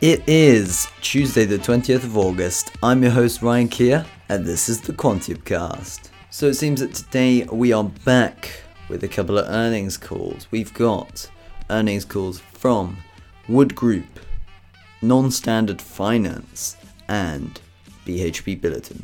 It is Tuesday, the 20th of August. I'm your host, Ryan Keir, and this is the Quantubecast. So it seems that today we are back with a couple of earnings calls. We've got earnings calls from Wood Group, Non Standard Finance, and BHP Billiton.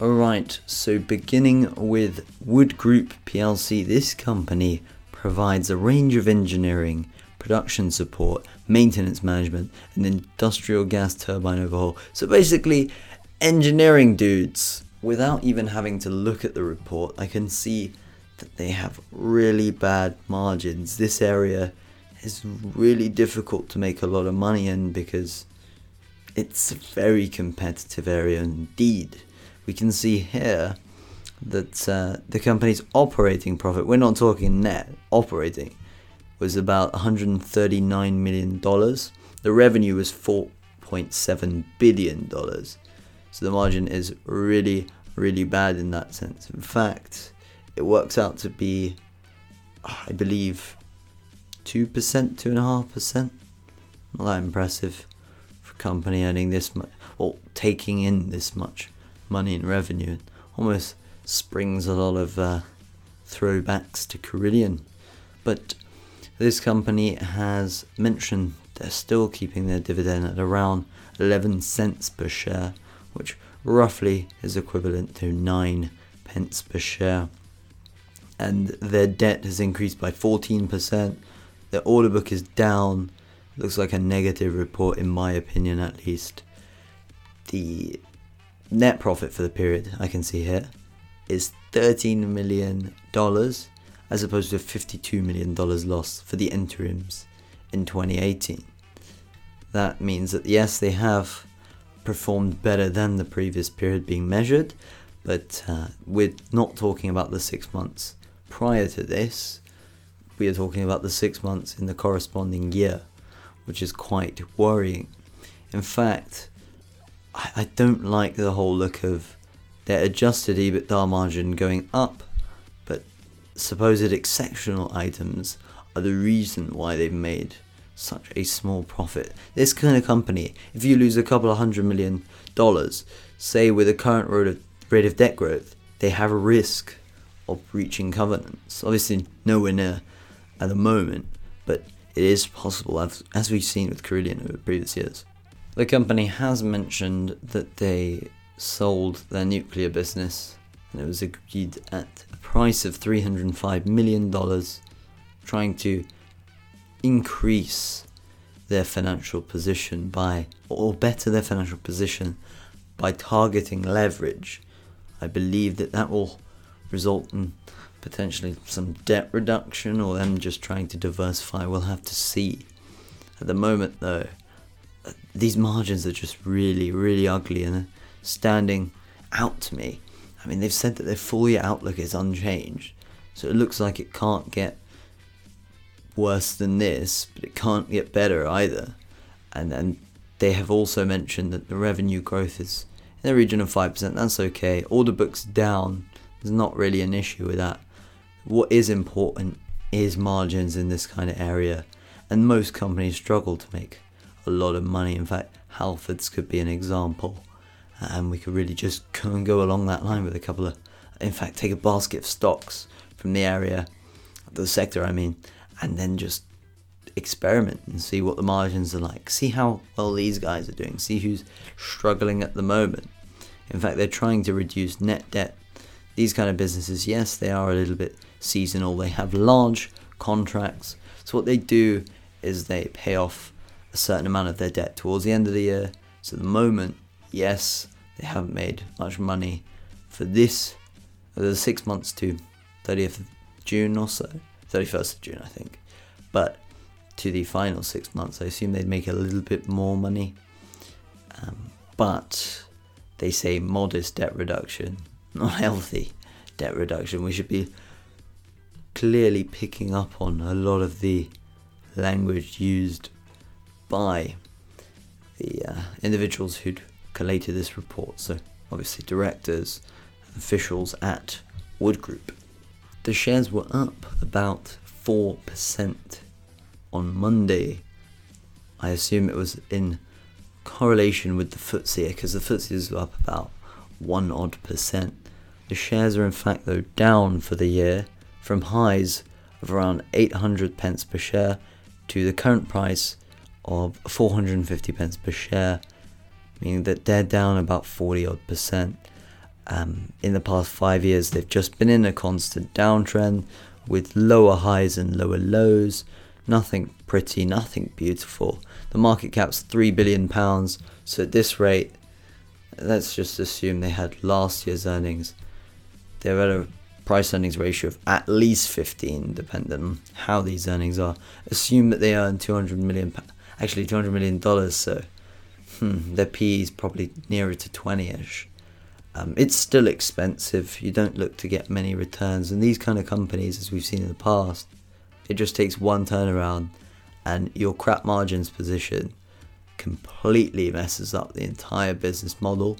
Alright, so beginning with Wood Group PLC, this company provides a range of engineering, production support, maintenance management, and industrial gas turbine overhaul. So basically, engineering dudes. Without even having to look at the report, I can see that they have really bad margins. This area is really difficult to make a lot of money in because it's a very competitive area indeed. We can see here that uh, the company's operating profit, we're not talking net, operating, was about $139 million. The revenue was $4.7 billion. So the margin is really, really bad in that sense. In fact, it works out to be, I believe, 2%, 2.5%. Not that impressive for a company earning this much, or taking in this much money in revenue. Almost springs a lot of uh, throwbacks to Carillion. But this company has mentioned they're still keeping their dividend at around 11 cents per share, which roughly is equivalent to 9 pence per share. And their debt has increased by 14%. Their order book is down. Looks like a negative report, in my opinion, at least. The net profit for the period I can see here is $13 million as opposed to a $52 million loss for the interims in 2018. That means that yes, they have performed better than the previous period being measured, but uh, we're not talking about the six months prior to this. We are talking about the six months in the corresponding year, which is quite worrying. In fact, I, I don't like the whole look of their adjusted EBITDA margin going up, supposed exceptional items are the reason why they've made such a small profit. This kind of company, if you lose a couple of hundred million dollars, say with the current rate of, rate of debt growth, they have a risk of breaching covenants. Obviously, nowhere near at the moment, but it is possible, as, as we've seen with Carillion over previous years. The company has mentioned that they sold their nuclear business and it was agreed at a price of $305 million, trying to increase their financial position by, or better their financial position by targeting leverage. I believe that that will result in potentially some debt reduction or them just trying to diversify. We'll have to see. At the moment, though, these margins are just really, really ugly and standing out to me. I mean, they've said that their full year outlook is unchanged, so it looks like it can't get worse than this, but it can't get better either. And then they have also mentioned that the revenue growth is in the region of 5%. That's okay. Order books down. There's not really an issue with that. What is important is margins in this kind of area. And most companies struggle to make a lot of money. In fact, Halfords could be an example. And we could really just go and go along that line with a couple of, in fact, take a basket of stocks from the area, the sector, I mean, and then just experiment and see what the margins are like. See how well these guys are doing. See who's struggling at the moment. In fact, they're trying to reduce net debt. These kind of businesses, yes, they are a little bit seasonal. They have large contracts. So what they do is they pay off a certain amount of their debt towards the end of the year. So at the moment, yes, they haven't made much money for this, the six months to 30th of June or so, 31st of June, I think. But to the final six months, I assume they'd make a little bit more money. Um, but they say modest debt reduction, not healthy debt reduction. We should be clearly picking up on a lot of the language used by the uh, individuals who'd collated this report. So, obviously, directors, officials at Wood Group. The shares were up about 4% on Monday. I assume it was in correlation with the FTSE because the FTSE is up about one odd percent. The shares are in fact though down for the year from highs of around 800 pence per share to the current price of 450 pence per share, meaning that they're down about 40 odd percent. Um, in the past five years, they've just been in a constant downtrend with lower highs and lower lows. Nothing pretty, nothing beautiful. The market cap's three billion pounds, so at this rate, let's just assume they had last year's earnings. They're at a price earnings ratio of at least 15, depending on how these earnings are. Assume that they earn 200 million, actually 200 million dollars, so hmm, their PE is probably nearer to 20 ish. Um, it's still expensive. You don't look to get many returns. And these kind of companies, as we've seen in the past, it just takes one turnaround and your crap margins position completely messes up the entire business model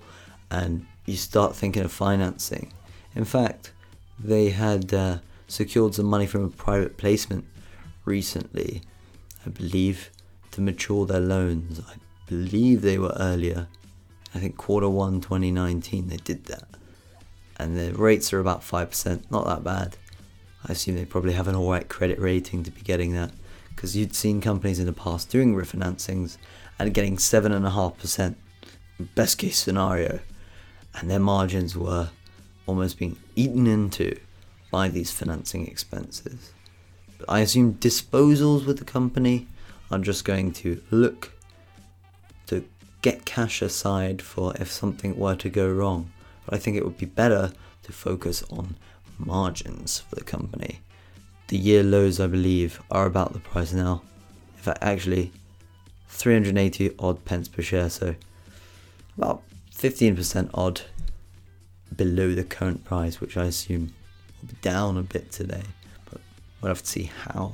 and you start thinking of financing. In fact, they had uh, secured some money from a private placement recently, I believe, to mature their loans. I believe they were earlier. I think quarter one 2019 they did that. And the rates are about 5%, not that bad. I assume they probably have an alright credit rating to be getting that. Because you'd seen companies in the past doing refinancings and getting 7.5%, best case scenario. And their margins were almost being eaten into by these financing expenses. But I assume disposals with the company are just going to look get cash aside for if something were to go wrong. But I think it would be better to focus on margins for the company. The year lows, I believe, are about the price now. In fact, actually, 380 odd pence per share, so about 15% odd below the current price, which I assume will be down a bit today. But we'll have to see how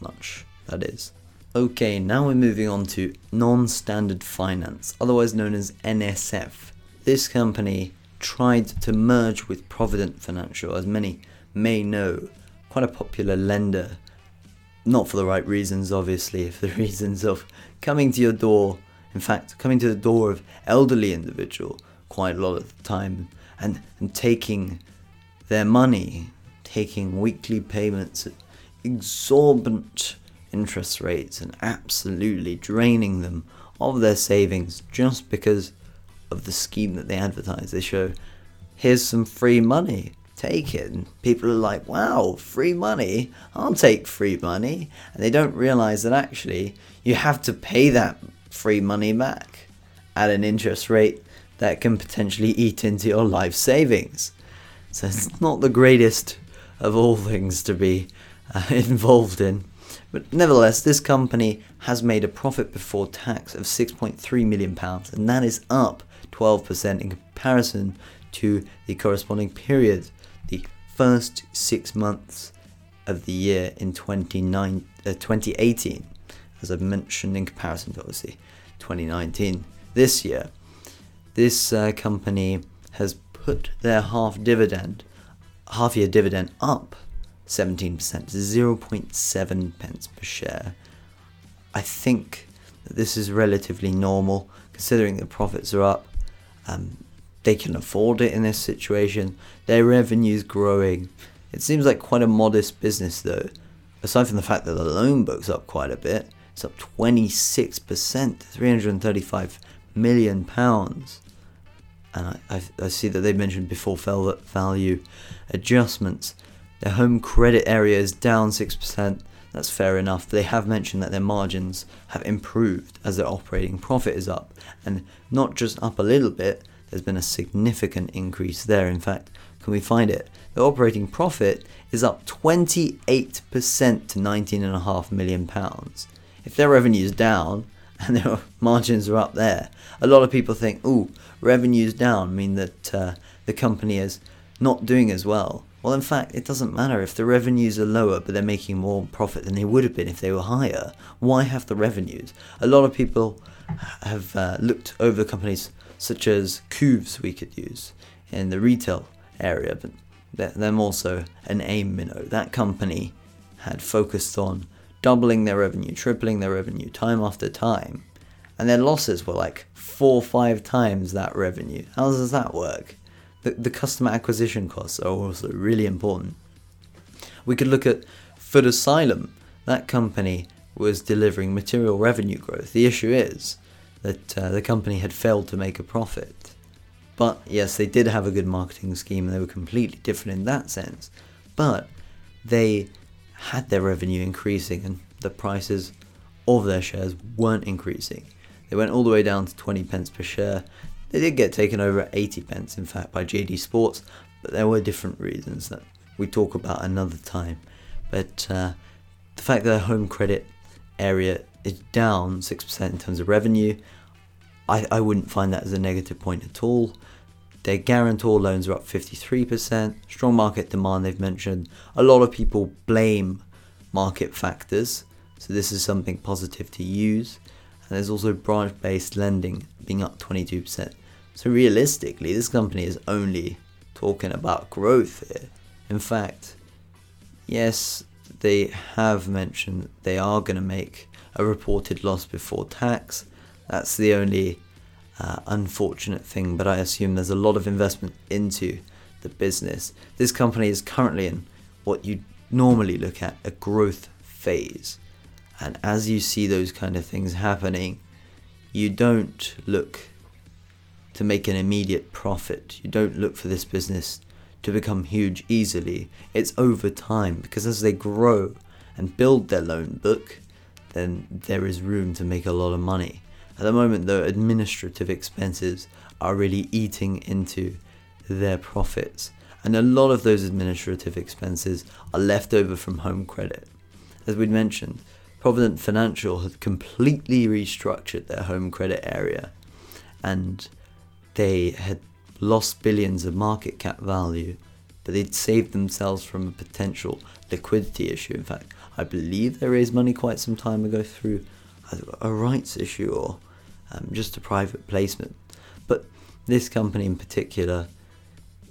much that is. Okay, now we're moving on to non standard finance, otherwise known as NSF. This company tried to merge with Provident Financial, as many may know, quite a popular lender. Not for the right reasons, obviously, for the reasons of coming to your door, in fact, coming to the door of elderly individual quite a lot of the time and, and taking their money, taking weekly payments at exorbitant interest rates and absolutely draining them of their savings just because of the scheme that they advertise. They show, here's some free money, take it. And people are like, wow, free money? I'll take free money. And they don't realize that actually you have to pay that free money back at an interest rate that can potentially eat into your life savings. So it's not the greatest of all things to be uh, involved in. But nevertheless, this company has made a profit before tax of 6.3 million pounds, and that is up 12% in comparison to the corresponding period, the first six months of the year in 29, uh, 2018, as I've mentioned in comparison to obviously 2019 this year this uh, company has put their half dividend, half year dividend up 17% 0.7 pence per share. I think that this is relatively normal considering the profits are up. Um, they can afford it in this situation. Their revenue's growing. It seems like quite a modest business though. Aside from the fact that the loan book's up quite a bit, it's up 26%, 335 million pounds and I, I, I see that they mentioned before value adjustments. Their home credit area is down 6%. That's fair enough. They have mentioned that their margins have improved as their operating profit is up. And not just up a little bit, there's been a significant increase there. In fact, can we find it? The operating profit is up 28% to 19.5 million pounds. If their revenue is down and their margins are up there, a lot of people think, oh, revenues down mean that uh, the company is not doing as well. Well, in fact, it doesn't matter if the revenues are lower, but they're making more profit than they would have been if they were higher. Why have the revenues? A lot of people have uh, looked over companies such as Koovs we could use in the retail area, but them also an AIM minnow. That company had focused on doubling their revenue, tripling their revenue time after time, and their losses were like four or five times that revenue. How does that work? The, the customer acquisition costs are also really important. We could look at Footasylum. That company was delivering material revenue growth. The issue is that uh, the company had failed to make a profit. But yes, they did have a good marketing scheme and they were completely different in that sense. But they had their revenue increasing and the prices of their shares weren't increasing. They went all the way down to 20 pence per share. They did get taken over at 80 pence, in fact, by JD Sports, but there were different reasons that we talk about another time. But uh, the fact that their home credit area is down 6% in terms of revenue, I, I wouldn't find that as a negative point at all. Their guarantor loans are up 53%. Strong market demand, they've mentioned. A lot of people blame market factors, so this is something positive to use. And there's also branch based lending being up 22%. So realistically, this company is only talking about growth here. In fact, yes, they have mentioned they are going to make a reported loss before tax. That's the only uh, unfortunate thing, but I assume there's a lot of investment into the business. This company is currently in what you normally look at a growth phase. And as you see those kind of things happening, you don't look to make an immediate profit. You don't look for this business to become huge easily. It's over time because as they grow and build their loan book, then there is room to make a lot of money. At the moment, though, administrative expenses are really eating into their profits, and a lot of those administrative expenses are left over from home credit. As we'd mentioned, Provident Financial had completely restructured their home credit area, and they had lost billions of market cap value, but they'd saved themselves from a potential liquidity issue. In fact, I believe they raised money quite some time ago through a rights issue or um, just a private placement. But this company in particular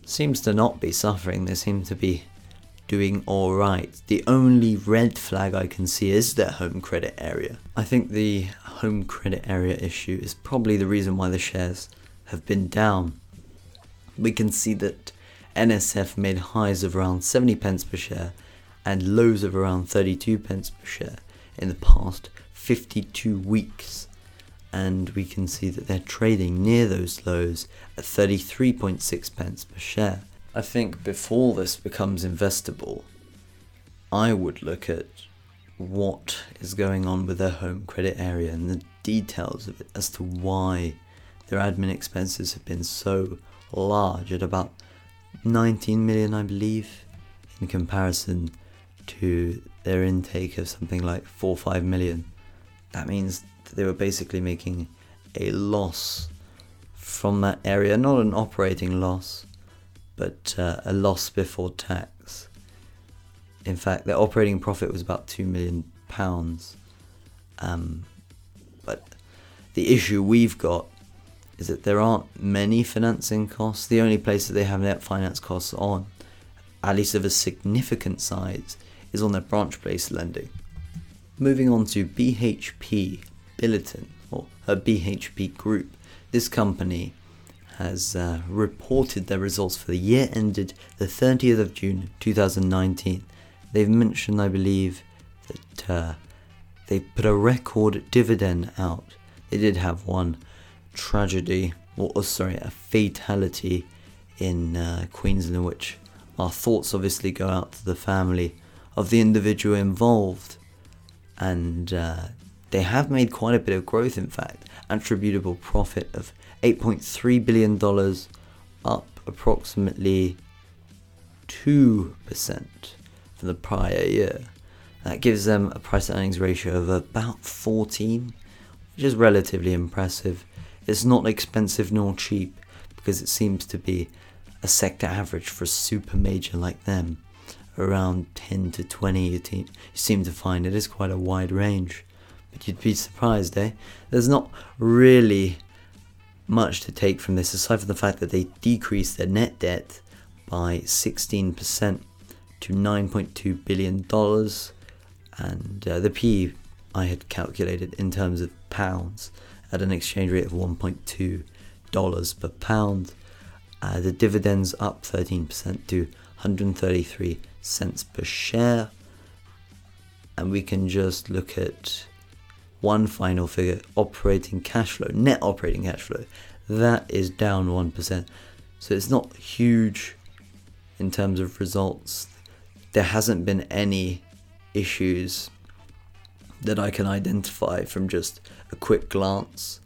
seems to not be suffering. They seem to be doing all right. The only red flag I can see is their home credit area. I think the home credit area issue is probably the reason why the shares have been down. We can see that NSF made highs of around 70 pence per share and lows of around 32 pence per share in the past 52 weeks. And we can see that they're trading near those lows at 33.6 pence per share. I think before this becomes investable, I would look at what is going on with their home credit area and the details of it as to why their admin expenses have been so large at about 19 million, I believe, in comparison to their intake of something like 4 or 5 million. That means that they were basically making a loss from that area, not an operating loss, but uh, a loss before tax. In fact, their operating profit was about 2 million pounds. Um, but the issue we've got is that there aren't many financing costs. The only place that they have net finance costs on, at least of a significant size, is on their branch based lending. Moving on to BHP Billiton, or a BHP Group. This company has uh, reported their results for the year ended the 30th of June 2019. They've mentioned, I believe, that uh, they put a record dividend out. They did have one tragedy, or oh, sorry, a fatality in uh, Queensland, which our thoughts obviously go out to the family of the individual involved. And uh, they have made quite a bit of growth, in fact, attributable profit of $8.3 billion, up approximately 2% from the prior year. That gives them a price earnings ratio of about 14, which is relatively impressive. It's not expensive nor cheap because it seems to be a sector average for a super major like them. Around 10 to 20, you, te- you seem to find it is quite a wide range. But you'd be surprised, eh? There's not really much to take from this aside from the fact that they decreased their net debt by 16% to $9.2 billion. And uh, the P I had calculated in terms of pounds at an exchange rate of 1.2 dollars per pound. Uh, the dividends up 13% to 133 cents per share. And we can just look at one final figure operating cash flow, net operating cash flow. That is down 1%. So it's not huge in terms of results. There hasn't been any issues that I can identify from just a quick glance.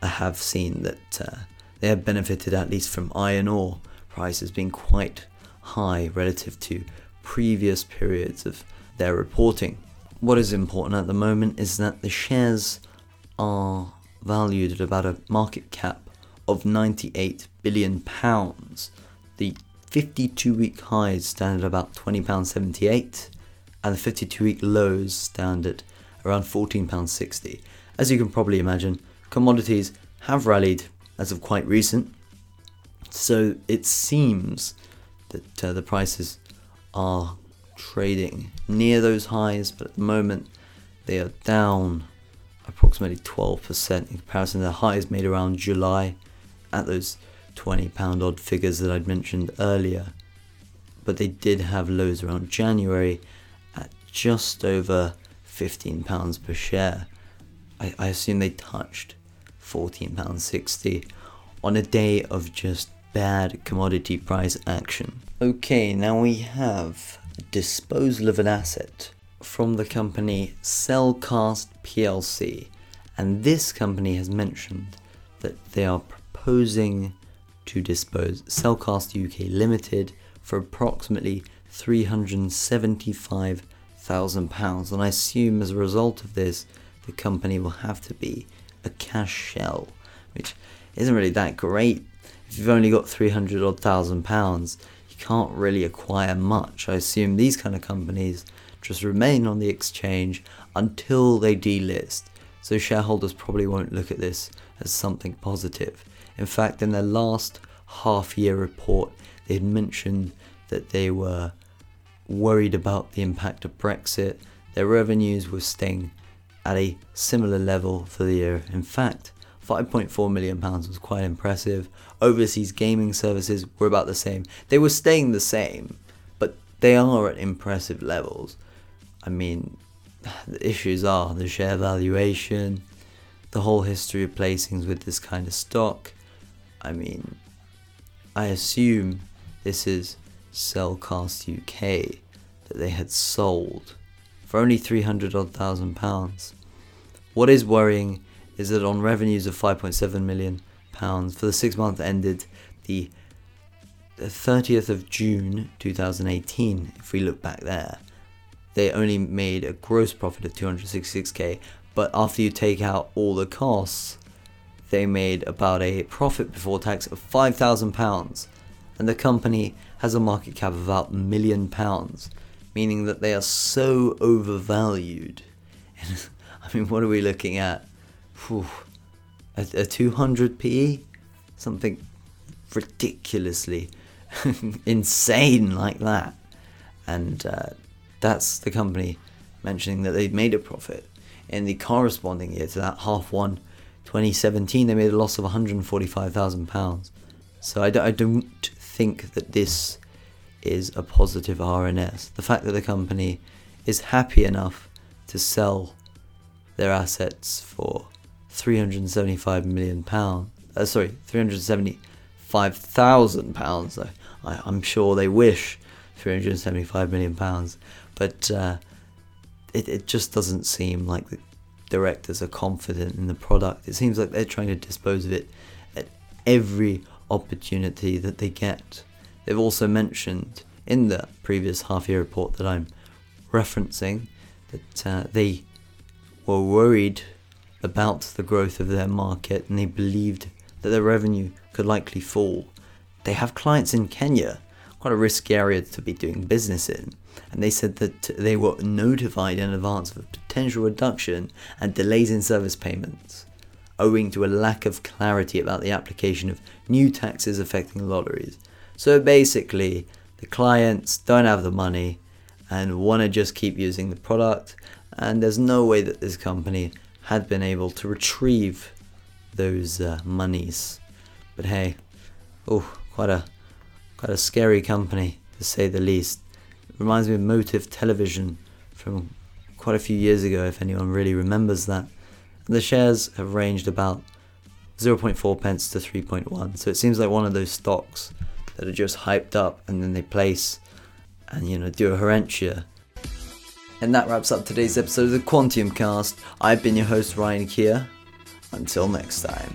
I have seen that uh, they have benefited at least from iron ore prices being quite high relative to previous periods of their reporting. What is important at the moment is that the shares are valued at about a market cap of 98 billion pounds. The 52 week highs stand at about 20 pounds 78 and the 52 week lows stand at around 14 pounds 60. As you can probably imagine, commodities have rallied as of quite recent. So it seems that uh, the prices are trading near those highs, but at the moment they are down approximately 12% in comparison to the highs made around July at those 20 pound odd figures that I'd mentioned earlier. But they did have lows around January at just over 15 pounds per share. I, I assume they touched 14 pounds 60 on a day of just bad commodity price action. Okay, now we have disposal of an asset from the company Cellcast PLC, and this company has mentioned that they are proposing to dispose Cellcast UK Limited for approximately £375,000. And I assume as a result of this, the company will have to be a cash shell, which isn't really that great. If you've only got 300 odd thousand pounds, you can't really acquire much. I assume these kind of companies just remain on the exchange until they delist. So shareholders probably won't look at this as something positive. In fact, in their last half year report, they had mentioned that they were worried about the impact of Brexit. Their revenues were staying at a similar level for the year. In fact, 5.4 million pounds was quite impressive. Overseas gaming services were about the same. They were staying the same, but they are at impressive levels. I mean, the issues are the share valuation, the whole history of placings with this kind of stock, I mean, I assume this is Cellcast UK that they had sold for only 300 odd thousand pounds. What is worrying is that on revenues of 5.7 million pounds for the six months ended the 30th of June 2018, if we look back there, they only made a gross profit of 266k, but after you take out all the costs, they made about a profit before tax of £5,000, and the company has a market cap of about a million pounds, meaning that they are so overvalued. I mean, what are we looking at? Whew, a, a 200 PE? Something ridiculously insane like that. And uh, that's the company mentioning that they've made a profit in the corresponding year to that half one 2017 they made a loss of 145,000 pounds. So I d- I don't think that this is a positive RNS. The fact that the company is happy enough to sell their assets for 375 million pounds. Uh, sorry, 375,000 pounds. I'm sure they wish 375 million pounds, but uh, it it just doesn't seem like the directors are confident in the product. It seems like they're trying to dispose of it at every opportunity that they get. They've also mentioned in the previous half year report that I'm referencing that uh, they were worried about the growth of their market and they believed that their revenue could likely fall. They have clients in Kenya, quite a risky area to be doing business in and they said that they were notified in advance of a potential reduction and delays in service payments, owing to a lack of clarity about the application of new taxes affecting lotteries. So basically, the clients don't have the money and want to just keep using the product, and there's no way that this company had been able to retrieve those uh, monies. But hey, oh, quite a quite a scary company to say the least. It reminds me of Motive Television from quite a few years ago, if anyone really remembers that. The shares have ranged about 0.4 pence to 3.1, so it seems like one of those stocks that are just hyped up and then they place and you know do a herentia. And that wraps up today's episode of the Quantium Cast. I've been your host Ryan Keir. Until next time.